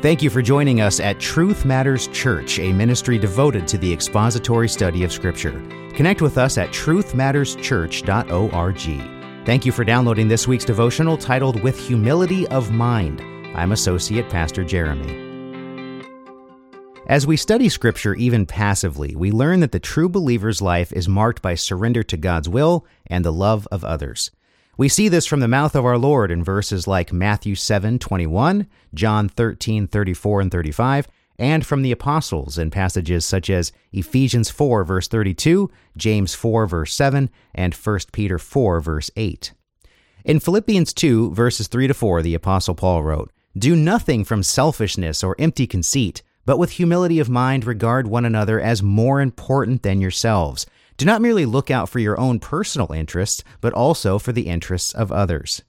Thank you for joining us at Truth Matters Church, a ministry devoted to the expository study of Scripture. Connect with us at truthmatterschurch.org. Thank you for downloading this week's devotional titled With Humility of Mind. I'm Associate Pastor Jeremy. As we study Scripture even passively, we learn that the true believer's life is marked by surrender to God's will and the love of others. We see this from the mouth of our Lord in verses like Matthew 7 21, John 13 34 and 35, and from the apostles in passages such as Ephesians 4 verse 32, James 4 verse 7, and 1 Peter 4 verse 8. In Philippians 2 verses 3 to 4, the apostle Paul wrote, Do nothing from selfishness or empty conceit, but with humility of mind regard one another as more important than yourselves do not merely look out for your own personal interests, but also for the interests of others.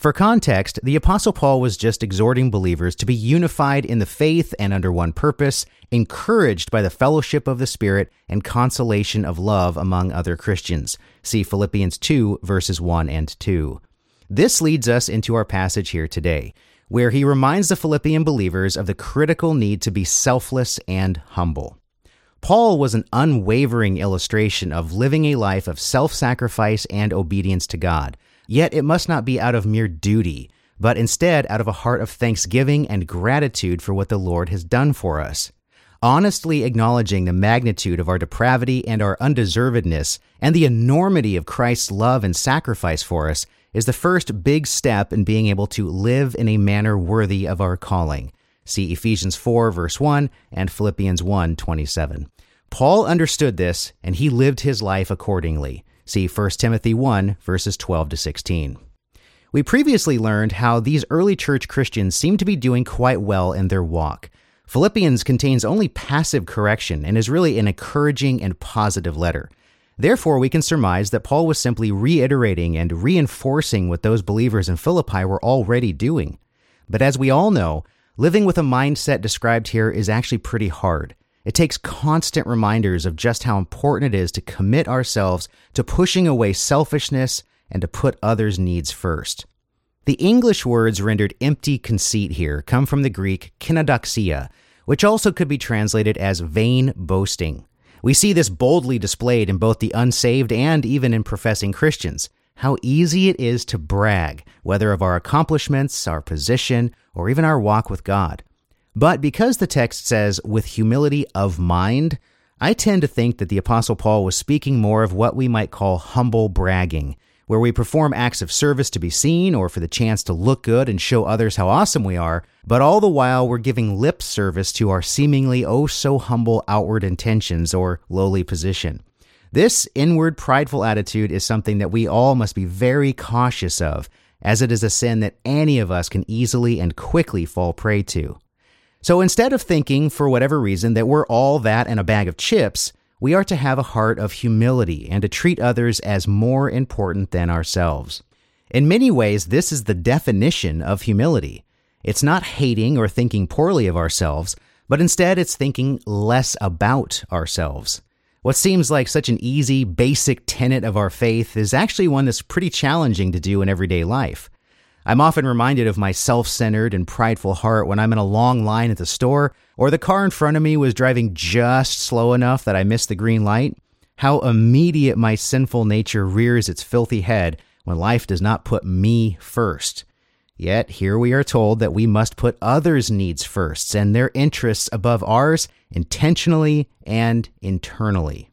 For context, the Apostle Paul was just exhorting believers to be unified in the faith and under one purpose, encouraged by the fellowship of the Spirit and consolation of love among other Christians. See Philippians 2, verses 1 and 2. This leads us into our passage here today, where he reminds the Philippian believers of the critical need to be selfless and humble. Paul was an unwavering illustration of living a life of self sacrifice and obedience to God. Yet it must not be out of mere duty, but instead out of a heart of thanksgiving and gratitude for what the Lord has done for us. Honestly acknowledging the magnitude of our depravity and our undeservedness, and the enormity of Christ's love and sacrifice for us, is the first big step in being able to live in a manner worthy of our calling. See Ephesians 4 verse 1 and Philippians 1 27. Paul understood this and he lived his life accordingly. See 1 Timothy 1 verses 12 to 16. We previously learned how these early church Christians seemed to be doing quite well in their walk. Philippians contains only passive correction and is really an encouraging and positive letter. Therefore, we can surmise that Paul was simply reiterating and reinforcing what those believers in Philippi were already doing. But as we all know, Living with a mindset described here is actually pretty hard. It takes constant reminders of just how important it is to commit ourselves to pushing away selfishness and to put others' needs first. The English words rendered empty conceit here come from the Greek kenodoxia, which also could be translated as vain boasting. We see this boldly displayed in both the unsaved and even in professing Christians how easy it is to brag, whether of our accomplishments, our position, or even our walk with God. But because the text says, with humility of mind, I tend to think that the Apostle Paul was speaking more of what we might call humble bragging, where we perform acts of service to be seen or for the chance to look good and show others how awesome we are, but all the while we're giving lip service to our seemingly oh so humble outward intentions or lowly position. This inward prideful attitude is something that we all must be very cautious of, as it is a sin that any of us can easily and quickly fall prey to. So instead of thinking, for whatever reason, that we're all that and a bag of chips, we are to have a heart of humility and to treat others as more important than ourselves. In many ways, this is the definition of humility. It's not hating or thinking poorly of ourselves, but instead it's thinking less about ourselves. What seems like such an easy, basic tenet of our faith is actually one that's pretty challenging to do in everyday life. I'm often reminded of my self centered and prideful heart when I'm in a long line at the store, or the car in front of me was driving just slow enough that I missed the green light. How immediate my sinful nature rears its filthy head when life does not put me first. Yet here we are told that we must put others' needs first and their interests above ours intentionally and internally.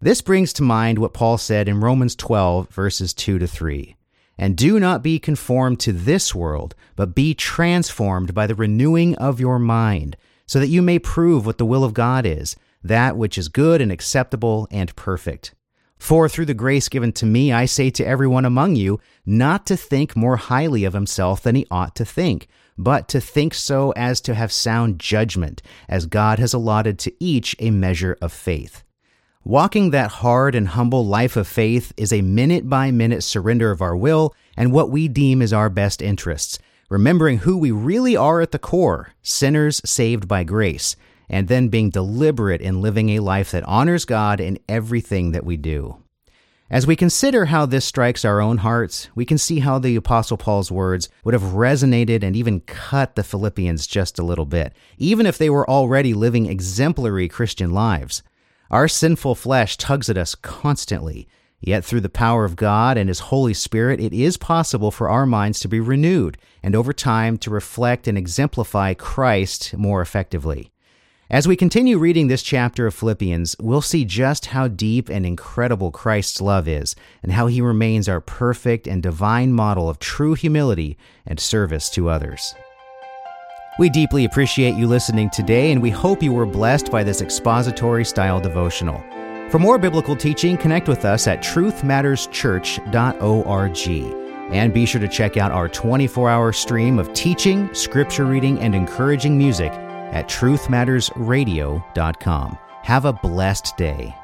This brings to mind what Paul said in Romans 12, verses 2 to 3. And do not be conformed to this world, but be transformed by the renewing of your mind, so that you may prove what the will of God is, that which is good and acceptable and perfect. For through the grace given to me, I say to everyone among you, not to think more highly of himself than he ought to think, but to think so as to have sound judgment, as God has allotted to each a measure of faith. Walking that hard and humble life of faith is a minute by minute surrender of our will and what we deem is our best interests, remembering who we really are at the core sinners saved by grace and then being deliberate in living a life that honors God in everything that we do. As we consider how this strikes our own hearts, we can see how the Apostle Paul's words would have resonated and even cut the Philippians just a little bit, even if they were already living exemplary Christian lives. Our sinful flesh tugs at us constantly, yet through the power of God and His Holy Spirit, it is possible for our minds to be renewed and over time to reflect and exemplify Christ more effectively. As we continue reading this chapter of Philippians, we'll see just how deep and incredible Christ's love is, and how he remains our perfect and divine model of true humility and service to others. We deeply appreciate you listening today, and we hope you were blessed by this expository style devotional. For more biblical teaching, connect with us at truthmatterschurch.org. And be sure to check out our 24 hour stream of teaching, scripture reading, and encouraging music at truthmattersradio.com. Have a blessed day.